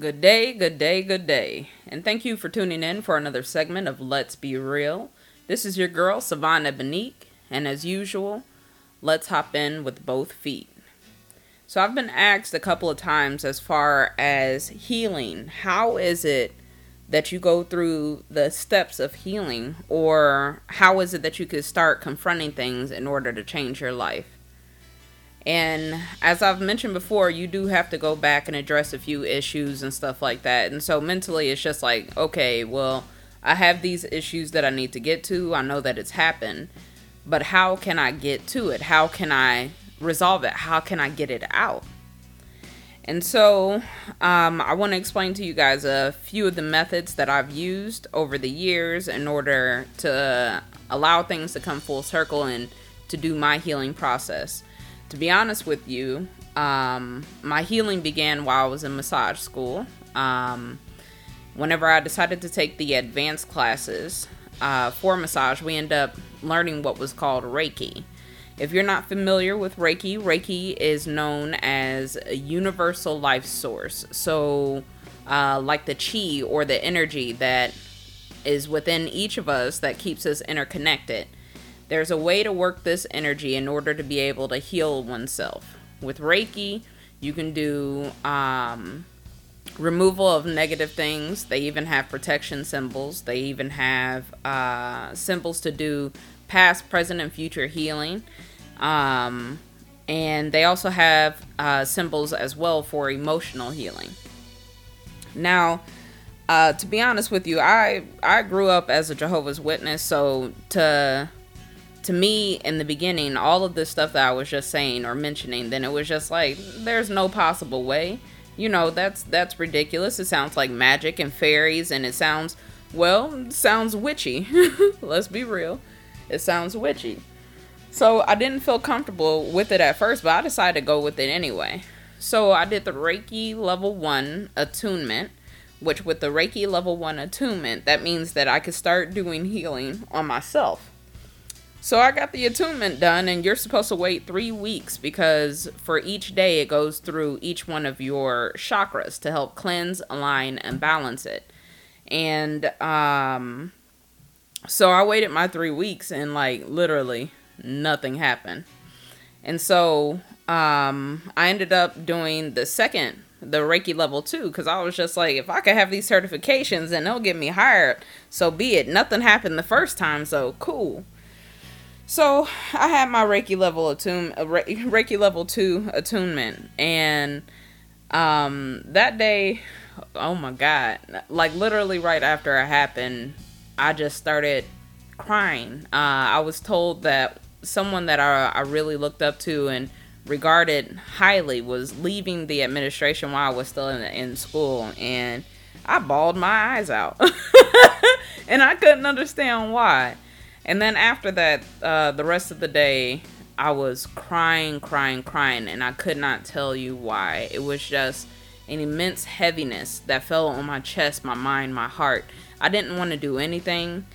Good day, good day, good day. And thank you for tuning in for another segment of Let's Be Real. This is your girl, Savannah Benique, and as usual, let's hop in with both feet. So, I've been asked a couple of times as far as healing. How is it that you go through the steps of healing, or how is it that you could start confronting things in order to change your life? And as I've mentioned before, you do have to go back and address a few issues and stuff like that. And so mentally, it's just like, okay, well, I have these issues that I need to get to. I know that it's happened, but how can I get to it? How can I resolve it? How can I get it out? And so, um, I want to explain to you guys a few of the methods that I've used over the years in order to allow things to come full circle and to do my healing process to be honest with you, um, my healing began while I was in massage school. Um, whenever I decided to take the advanced classes uh, for massage, we end up learning what was called Reiki. If you're not familiar with Reiki, Reiki is known as a universal life source. So, uh, like the chi or the energy that is within each of us that keeps us interconnected. There's a way to work this energy in order to be able to heal oneself. With Reiki, you can do um, removal of negative things. They even have protection symbols. They even have uh, symbols to do past, present, and future healing. Um, and they also have uh, symbols as well for emotional healing. Now, uh, to be honest with you, I I grew up as a Jehovah's Witness, so to to me in the beginning, all of this stuff that I was just saying or mentioning, then it was just like there's no possible way. You know, that's that's ridiculous. It sounds like magic and fairies and it sounds well, sounds witchy. Let's be real. It sounds witchy. So I didn't feel comfortable with it at first, but I decided to go with it anyway. So I did the Reiki level 1 attunement, which with the Reiki level 1 attunement, that means that I could start doing healing on myself. So I got the attunement done, and you're supposed to wait three weeks because for each day it goes through each one of your chakras to help cleanse, align, and balance it. And um, so I waited my three weeks, and like literally nothing happened. And so um, I ended up doing the second, the Reiki level two, because I was just like, if I could have these certifications and they'll get me hired, so be it. Nothing happened the first time, so cool. So I had my Reiki level attune, uh, Reiki level two attunement, and um, that day, oh my god, like literally right after it happened, I just started crying. Uh, I was told that someone that I, I really looked up to and regarded highly was leaving the administration while I was still in, in school, and I bawled my eyes out, and I couldn't understand why. And then after that, uh, the rest of the day, I was crying, crying, crying, and I could not tell you why. It was just an immense heaviness that fell on my chest, my mind, my heart. I didn't want to do anything.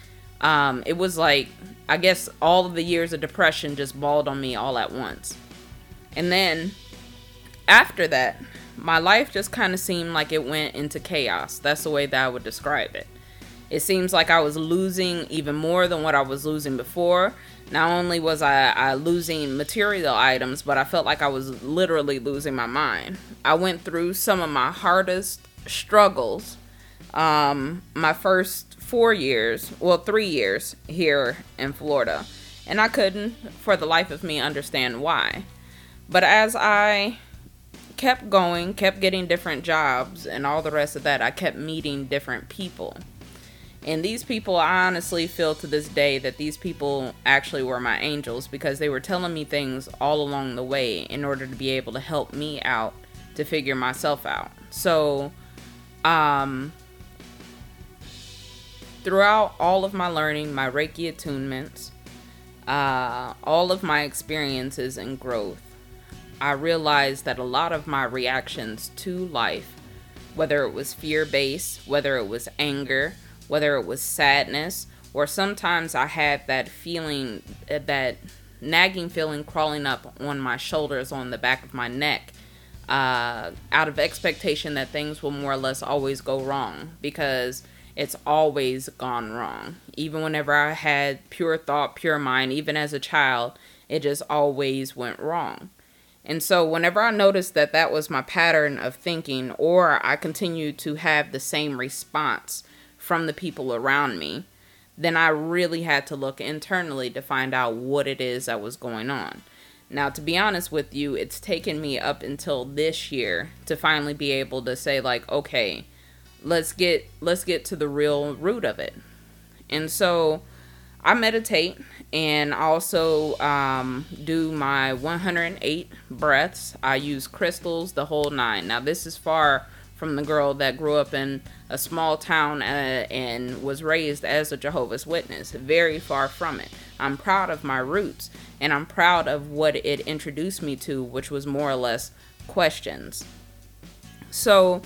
Um, it was like, I guess all of the years of depression just balled on me all at once. And then after that, my life just kind of seemed like it went into chaos. That's the way that I would describe it. It seems like I was losing even more than what I was losing before. Not only was I, I losing material items, but I felt like I was literally losing my mind. I went through some of my hardest struggles um, my first four years, well, three years here in Florida. And I couldn't, for the life of me, understand why. But as I kept going, kept getting different jobs, and all the rest of that, I kept meeting different people. And these people, I honestly feel to this day that these people actually were my angels because they were telling me things all along the way in order to be able to help me out to figure myself out. So, um, throughout all of my learning, my Reiki attunements, uh, all of my experiences and growth, I realized that a lot of my reactions to life, whether it was fear based, whether it was anger, whether it was sadness or sometimes I had that feeling, uh, that nagging feeling crawling up on my shoulders, on the back of my neck. uh, out of expectation that things will more or less always go wrong because it's always gone wrong. Even whenever I had pure thought, pure mind, even as a child, it just always went wrong. And so, whenever I noticed that that was my pattern of thinking, or I continued to have the same response from the people around me, then I really had to look internally to find out what it is that was going on. Now, to be honest with you, it's taken me up until this year to finally be able to say like, okay, let's get let's get to the real root of it. And so I meditate and also um, do my 108 breaths. I use crystals, the whole nine. Now, this is far from the girl that grew up in a small town uh, and was raised as a Jehovah's Witness. Very far from it. I'm proud of my roots and I'm proud of what it introduced me to, which was more or less questions. So,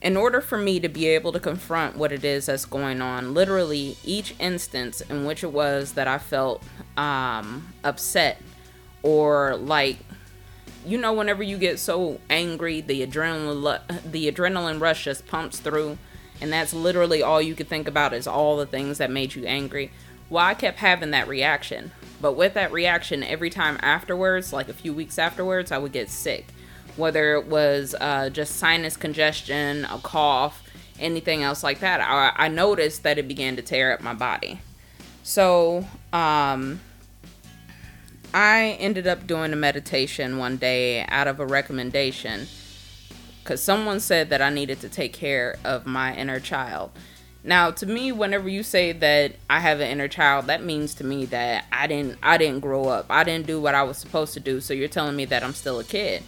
in order for me to be able to confront what it is that's going on, literally each instance in which it was that I felt um, upset or like, you know, whenever you get so angry, the adrenaline the adrenaline rush just pumps through, and that's literally all you could think about is all the things that made you angry. Well, I kept having that reaction, but with that reaction, every time afterwards, like a few weeks afterwards, I would get sick whether it was uh, just sinus congestion, a cough, anything else like that. I, I noticed that it began to tear up my body. So, um, I ended up doing a meditation one day out of a recommendation because someone said that I needed to take care of my inner child. Now, to me, whenever you say that I have an inner child, that means to me that I didn't I didn't grow up. I didn't do what I was supposed to do. So you're telling me that I'm still a kid.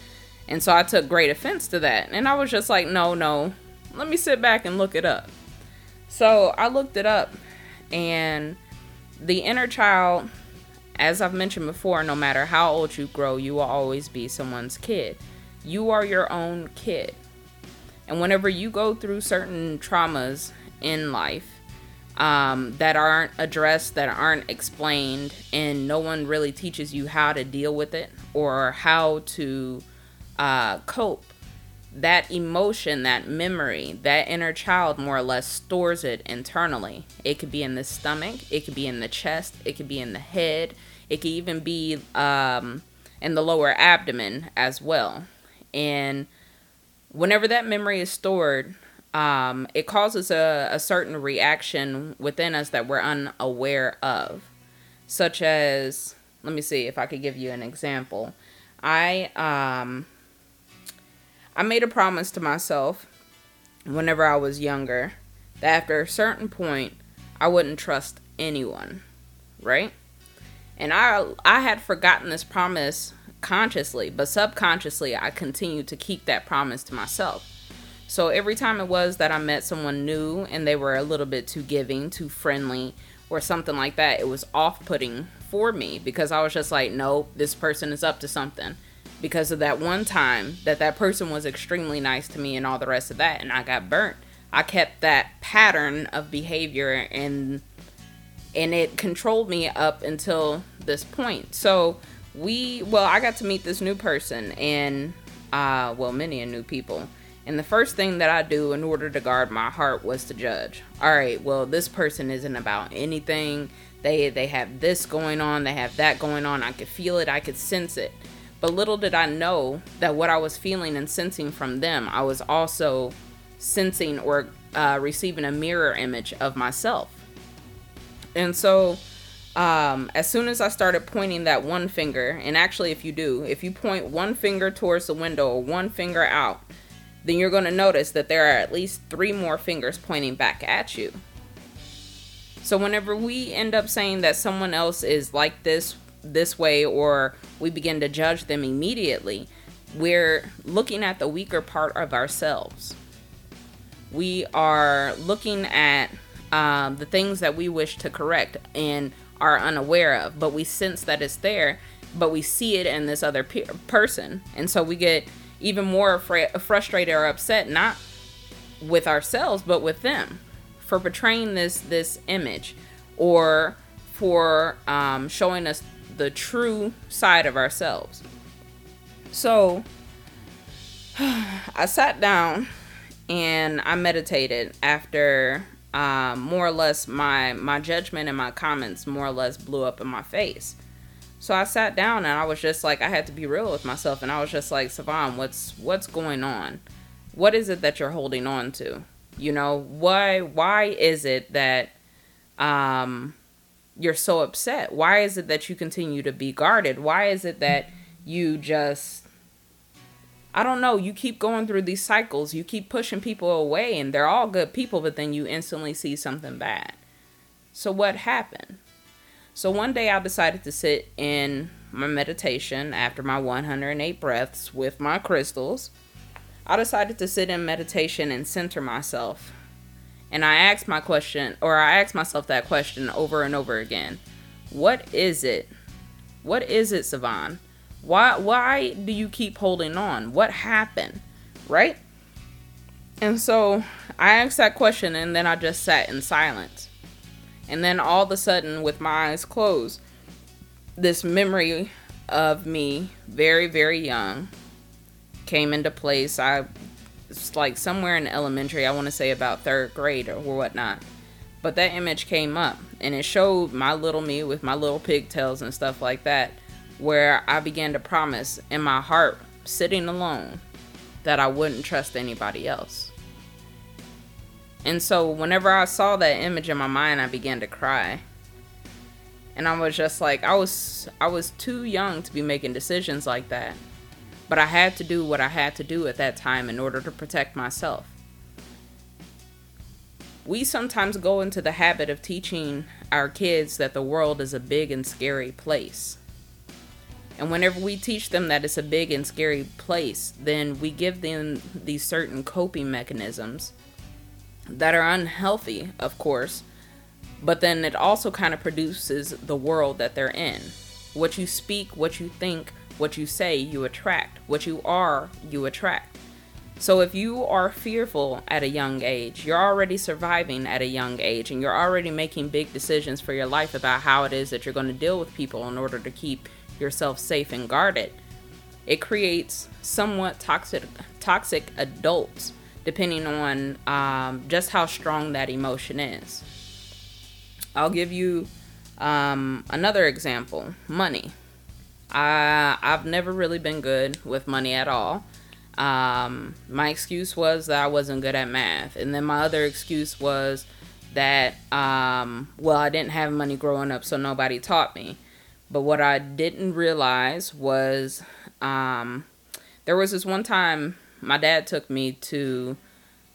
And so I took great offense to that. And I was just like, no, no, let me sit back and look it up. So I looked it up, and the inner child, as I've mentioned before, no matter how old you grow, you will always be someone's kid. You are your own kid. And whenever you go through certain traumas in life um, that aren't addressed, that aren't explained, and no one really teaches you how to deal with it or how to uh, cope, that emotion, that memory, that inner child more or less stores it internally. It could be in the stomach, it could be in the chest, it could be in the head, it could even be um, in the lower abdomen as well. And whenever that memory is stored, um, it causes a, a certain reaction within us that we're unaware of, such as, let me see if I could give you an example. I um, I made a promise to myself whenever I was younger that after a certain point I wouldn't trust anyone, right? And I I had forgotten this promise consciously, but subconsciously I continued to keep that promise to myself. So every time it was that I met someone new and they were a little bit too giving, too friendly, or something like that, it was off putting for me because I was just like, no, this person is up to something because of that one time that that person was extremely nice to me and all the rest of that and I got burnt. I kept that pattern of behavior and and it controlled me up until this point. So we well, I got to meet this new person and uh well, many new people. And the first thing that I do in order to guard my heart was to judge. All right, well, this person isn't about anything. They they have this going on, they have that going on. I could feel it, I could sense it. But little did I know that what I was feeling and sensing from them, I was also sensing or uh, receiving a mirror image of myself. And so, um, as soon as I started pointing that one finger, and actually, if you do, if you point one finger towards the window or one finger out, then you're going to notice that there are at least three more fingers pointing back at you. So, whenever we end up saying that someone else is like this, this way or we begin to judge them immediately, we're looking at the weaker part of ourselves. We are looking at um, the things that we wish to correct and are unaware of, but we sense that it's there, but we see it in this other pe- person. And so we get even more frustrated or upset, not with ourselves, but with them for portraying this, this image or for um, showing us the true side of ourselves. So, I sat down and I meditated after um, more or less my my judgment and my comments more or less blew up in my face. So I sat down and I was just like I had to be real with myself and I was just like Savon, what's what's going on? What is it that you're holding on to? You know, why why is it that um you're so upset? Why is it that you continue to be guarded? Why is it that you just I don't know, you keep going through these cycles. You keep pushing people away and they're all good people, but then you instantly see something bad. So what happened? So one day I decided to sit in my meditation after my 108 breaths with my crystals. I decided to sit in meditation and center myself. And I asked my question, or I asked myself that question over and over again. What is it? What is it, Savon? Why why do you keep holding on? What happened? Right? And so I asked that question and then I just sat in silence. And then all of a sudden, with my eyes closed, this memory of me, very, very young, came into place. I it's like somewhere in elementary, I want to say about third grade or whatnot. But that image came up and it showed my little me with my little pigtails and stuff like that where I began to promise in my heart, sitting alone, that I wouldn't trust anybody else. And so, whenever I saw that image in my mind, I began to cry. And I was just like, I was, I was too young to be making decisions like that. But I had to do what I had to do at that time in order to protect myself. We sometimes go into the habit of teaching our kids that the world is a big and scary place. And whenever we teach them that it's a big and scary place, then we give them these certain coping mechanisms that are unhealthy, of course, but then it also kind of produces the world that they're in. What you speak, what you think, what you say, you attract. What you are, you attract. So if you are fearful at a young age, you're already surviving at a young age, and you're already making big decisions for your life about how it is that you're going to deal with people in order to keep yourself safe and guarded. It creates somewhat toxic toxic adults depending on um, just how strong that emotion is. I'll give you um, another example money. I, I've never really been good with money at all. Um, my excuse was that I wasn't good at math. And then my other excuse was that, um, well, I didn't have money growing up, so nobody taught me. But what I didn't realize was um, there was this one time my dad took me to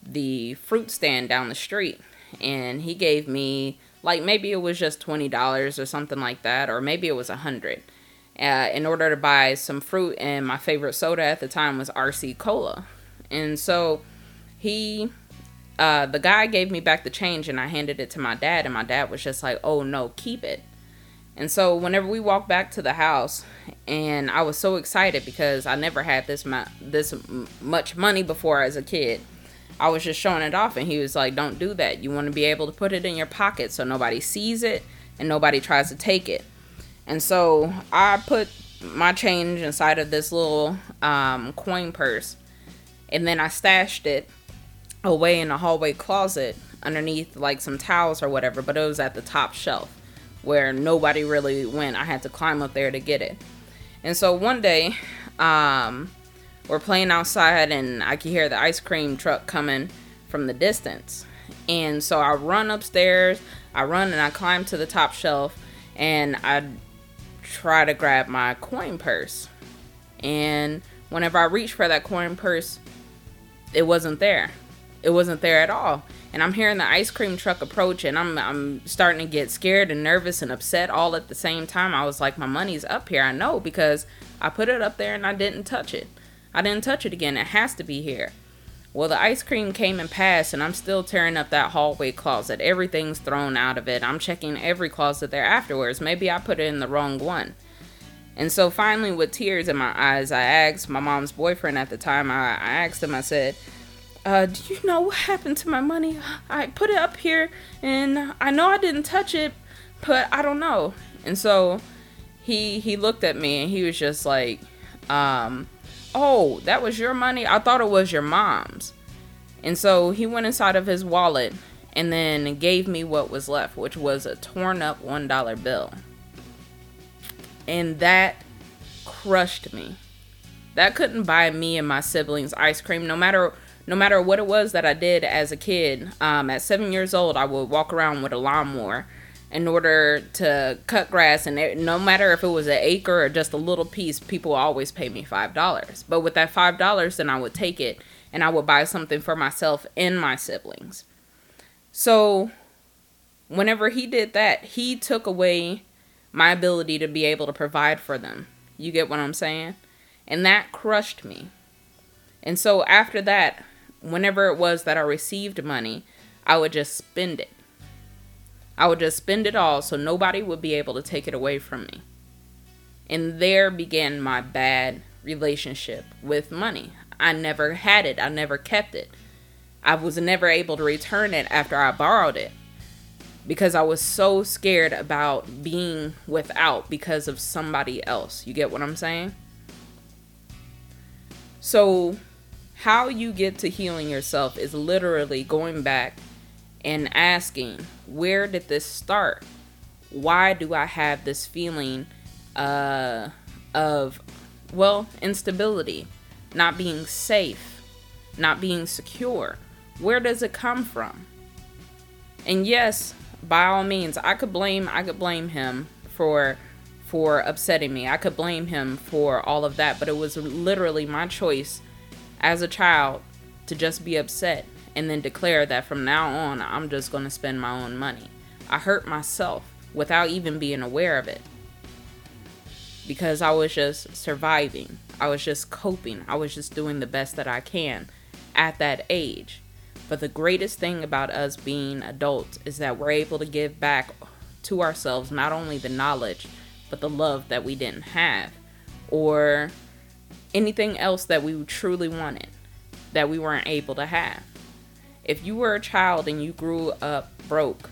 the fruit stand down the street and he gave me like maybe it was just $20 or something like that or maybe it was a hundred uh, in order to buy some fruit and my favorite soda at the time was rc cola. And so he uh, the guy gave me back the change and i handed it to my dad and my dad was just like oh no keep it and so whenever we walked back to the house, and I was so excited because I never had this mu- this much money before as a kid. I was just showing it off, and he was like, "Don't do that. You want to be able to put it in your pocket so nobody sees it and nobody tries to take it." And so I put my change inside of this little um, coin purse, and then I stashed it away in a hallway closet underneath like some towels or whatever. But it was at the top shelf where nobody really went. I had to climb up there to get it. And so one day, um, we're playing outside and I can hear the ice cream truck coming from the distance. And so I run upstairs, I run and I climb to the top shelf and I try to grab my coin purse. And whenever I reach for that coin purse, it wasn't there. It wasn't there at all and I'm hearing the ice cream truck approach and I'm I'm starting to get scared and nervous and upset all at the same time. I was like my money's up here. I know because I put it up there and I didn't touch it. I didn't touch it again. It has to be here. Well, the ice cream came and passed, and I'm still tearing up that hallway closet. Everything's thrown out of it. I'm checking every closet there afterwards. Maybe I put it in the wrong one. And so finally, with tears in my eyes, I asked my mom's boyfriend at the time, I, I asked him, I said, uh, do you know what happened to my money? I put it up here and I know I didn't touch it, but I don't know. And so he he looked at me and he was just like, um, Oh, that was your money? I thought it was your mom's. And so he went inside of his wallet and then gave me what was left, which was a torn up $1 bill. And that crushed me. That couldn't buy me and my siblings ice cream, no matter no matter what it was that I did as a kid. Um, at seven years old, I would walk around with a lawnmower in order to cut grass, and it, no matter if it was an acre or just a little piece, people always pay me five dollars. But with that five dollars, then I would take it and I would buy something for myself and my siblings. So, whenever he did that, he took away my ability to be able to provide for them. You get what I'm saying? And that crushed me. And so after that, whenever it was that I received money, I would just spend it. I would just spend it all so nobody would be able to take it away from me. And there began my bad relationship with money. I never had it, I never kept it. I was never able to return it after I borrowed it because I was so scared about being without because of somebody else. You get what I'm saying? So, how you get to healing yourself is literally going back and asking, where did this start? Why do I have this feeling uh, of, well, instability, not being safe, not being secure? Where does it come from? And yes, by all means, I could blame I could blame him for for upsetting me. I could blame him for all of that, but it was literally my choice as a child to just be upset and then declare that from now on I'm just going to spend my own money. I hurt myself without even being aware of it. Because I was just surviving. I was just coping. I was just doing the best that I can at that age. But the greatest thing about us being adults is that we're able to give back to ourselves not only the knowledge, but the love that we didn't have, or anything else that we truly wanted that we weren't able to have. If you were a child and you grew up broke,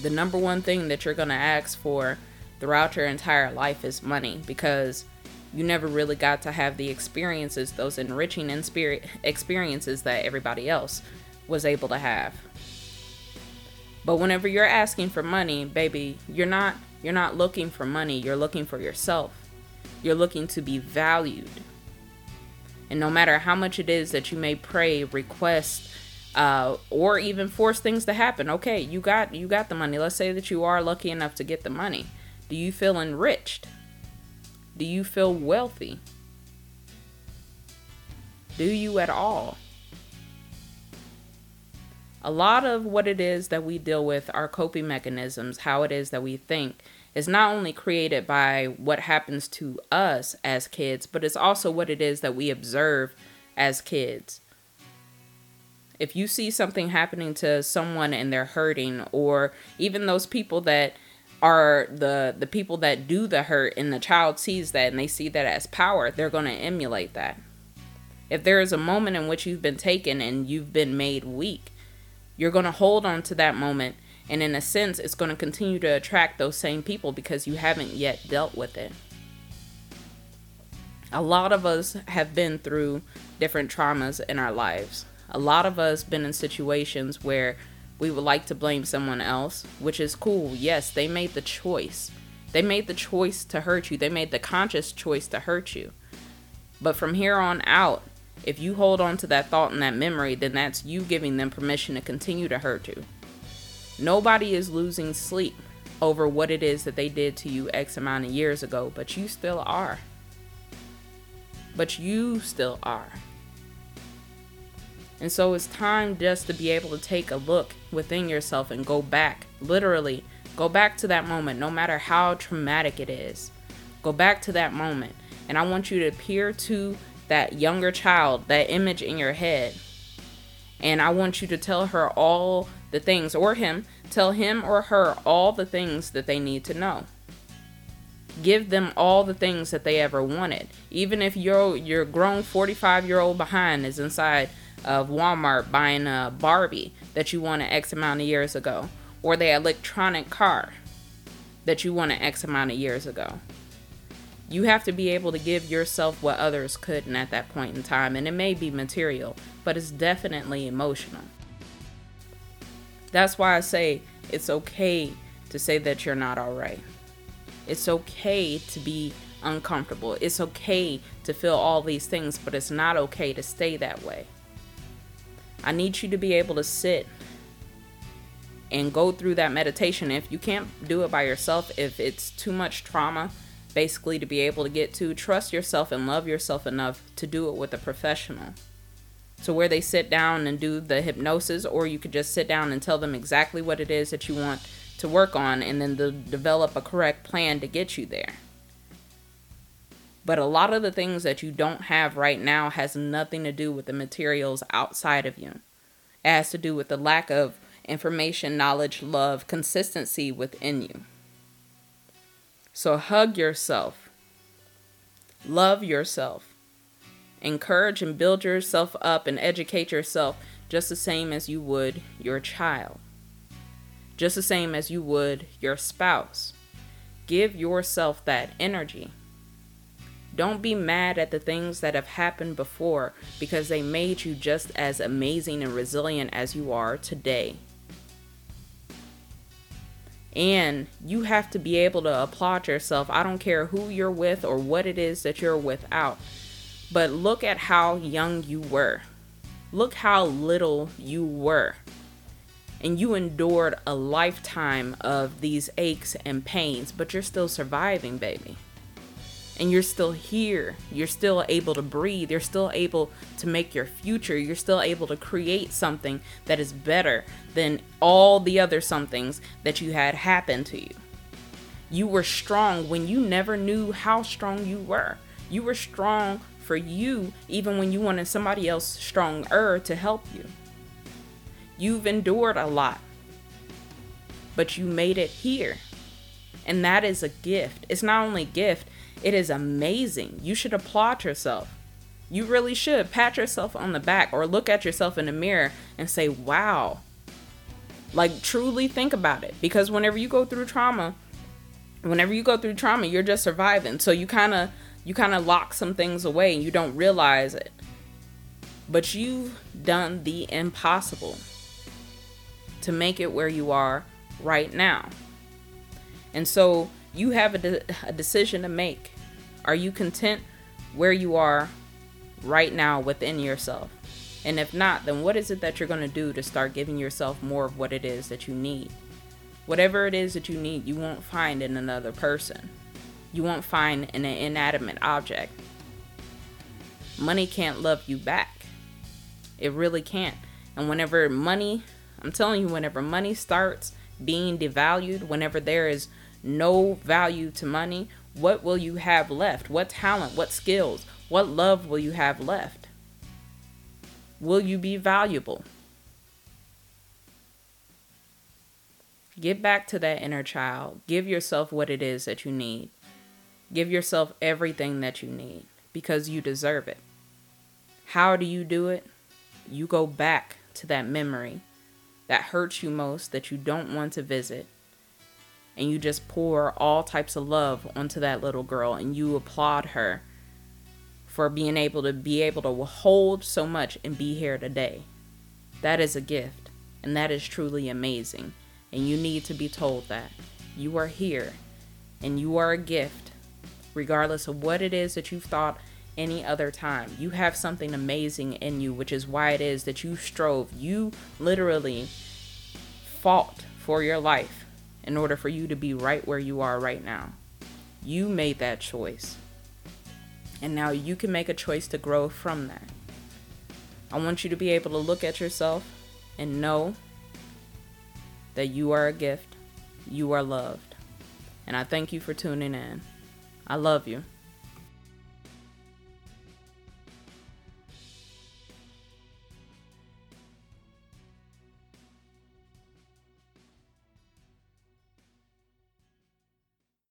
the number one thing that you're going to ask for throughout your entire life is money because you never really got to have the experiences, those enriching experiences that everybody else was able to have. But whenever you're asking for money, baby, you're not you're not looking for money, you're looking for yourself. You're looking to be valued. And no matter how much it is that you may pray, request, uh, or even force things to happen, okay, you got you got the money. Let's say that you are lucky enough to get the money. Do you feel enriched? Do you feel wealthy? Do you at all? A lot of what it is that we deal with, are coping mechanisms, how it is that we think, is not only created by what happens to us as kids, but it's also what it is that we observe as kids. If you see something happening to someone and they're hurting, or even those people that are the the people that do the hurt and the child sees that and they see that as power they're going to emulate that if there is a moment in which you've been taken and you've been made weak you're going to hold on to that moment and in a sense it's going to continue to attract those same people because you haven't yet dealt with it a lot of us have been through different traumas in our lives a lot of us been in situations where we would like to blame someone else, which is cool. Yes, they made the choice. They made the choice to hurt you. They made the conscious choice to hurt you. But from here on out, if you hold on to that thought and that memory, then that's you giving them permission to continue to hurt you. Nobody is losing sleep over what it is that they did to you X amount of years ago, but you still are. But you still are. And so it's time just to be able to take a look within yourself and go back, literally, go back to that moment, no matter how traumatic it is. Go back to that moment. And I want you to peer to that younger child, that image in your head. And I want you to tell her all the things, or him, tell him or her all the things that they need to know. Give them all the things that they ever wanted. Even if your your grown 45 year old behind is inside of Walmart buying a Barbie that you wanted X amount of years ago, or the electronic car that you wanted X amount of years ago. You have to be able to give yourself what others couldn't at that point in time, and it may be material, but it's definitely emotional. That's why I say it's okay to say that you're not all right. It's okay to be uncomfortable. It's okay to feel all these things, but it's not okay to stay that way. I need you to be able to sit and go through that meditation. If you can't do it by yourself, if it's too much trauma, basically to be able to get to, trust yourself and love yourself enough to do it with a professional. So, where they sit down and do the hypnosis, or you could just sit down and tell them exactly what it is that you want to work on, and then the, develop a correct plan to get you there. But a lot of the things that you don't have right now has nothing to do with the materials outside of you. It has to do with the lack of information, knowledge, love, consistency within you. So hug yourself, love yourself, encourage and build yourself up and educate yourself just the same as you would your child, just the same as you would your spouse. Give yourself that energy. Don't be mad at the things that have happened before because they made you just as amazing and resilient as you are today. And you have to be able to applaud yourself. I don't care who you're with or what it is that you're without. But look at how young you were. Look how little you were. And you endured a lifetime of these aches and pains, but you're still surviving, baby and you're still here. You're still able to breathe. You're still able to make your future. You're still able to create something that is better than all the other somethings that you had happen to you. You were strong when you never knew how strong you were. You were strong for you even when you wanted somebody else stronger to help you. You've endured a lot, but you made it here. And that is a gift. It's not only a gift, it is amazing. You should applaud yourself. You really should pat yourself on the back or look at yourself in the mirror and say, wow. Like, truly think about it. Because whenever you go through trauma, whenever you go through trauma, you're just surviving. So you kind of you kind of lock some things away and you don't realize it. But you've done the impossible to make it where you are right now. And so you have a, de- a decision to make. Are you content where you are right now within yourself? And if not, then what is it that you're going to do to start giving yourself more of what it is that you need? Whatever it is that you need, you won't find in another person. You won't find in an inanimate object. Money can't love you back. It really can't. And whenever money, I'm telling you, whenever money starts being devalued, whenever there is no value to money, what will you have left? What talent, what skills, what love will you have left? Will you be valuable? Get back to that inner child. Give yourself what it is that you need. Give yourself everything that you need because you deserve it. How do you do it? You go back to that memory that hurts you most, that you don't want to visit, and you just pour all types of love onto that little girl and you applaud her for being able to be able to hold so much and be here today. That is a gift and that is truly amazing. And you need to be told that you are here and you are a gift, regardless of what it is that you've thought any other time. You have something amazing in you, which is why it is that you strove. You literally fought for your life in order for you to be right where you are right now. You made that choice. And now you can make a choice to grow from that. I want you to be able to look at yourself and know that you are a gift, you are loved. And I thank you for tuning in. I love you.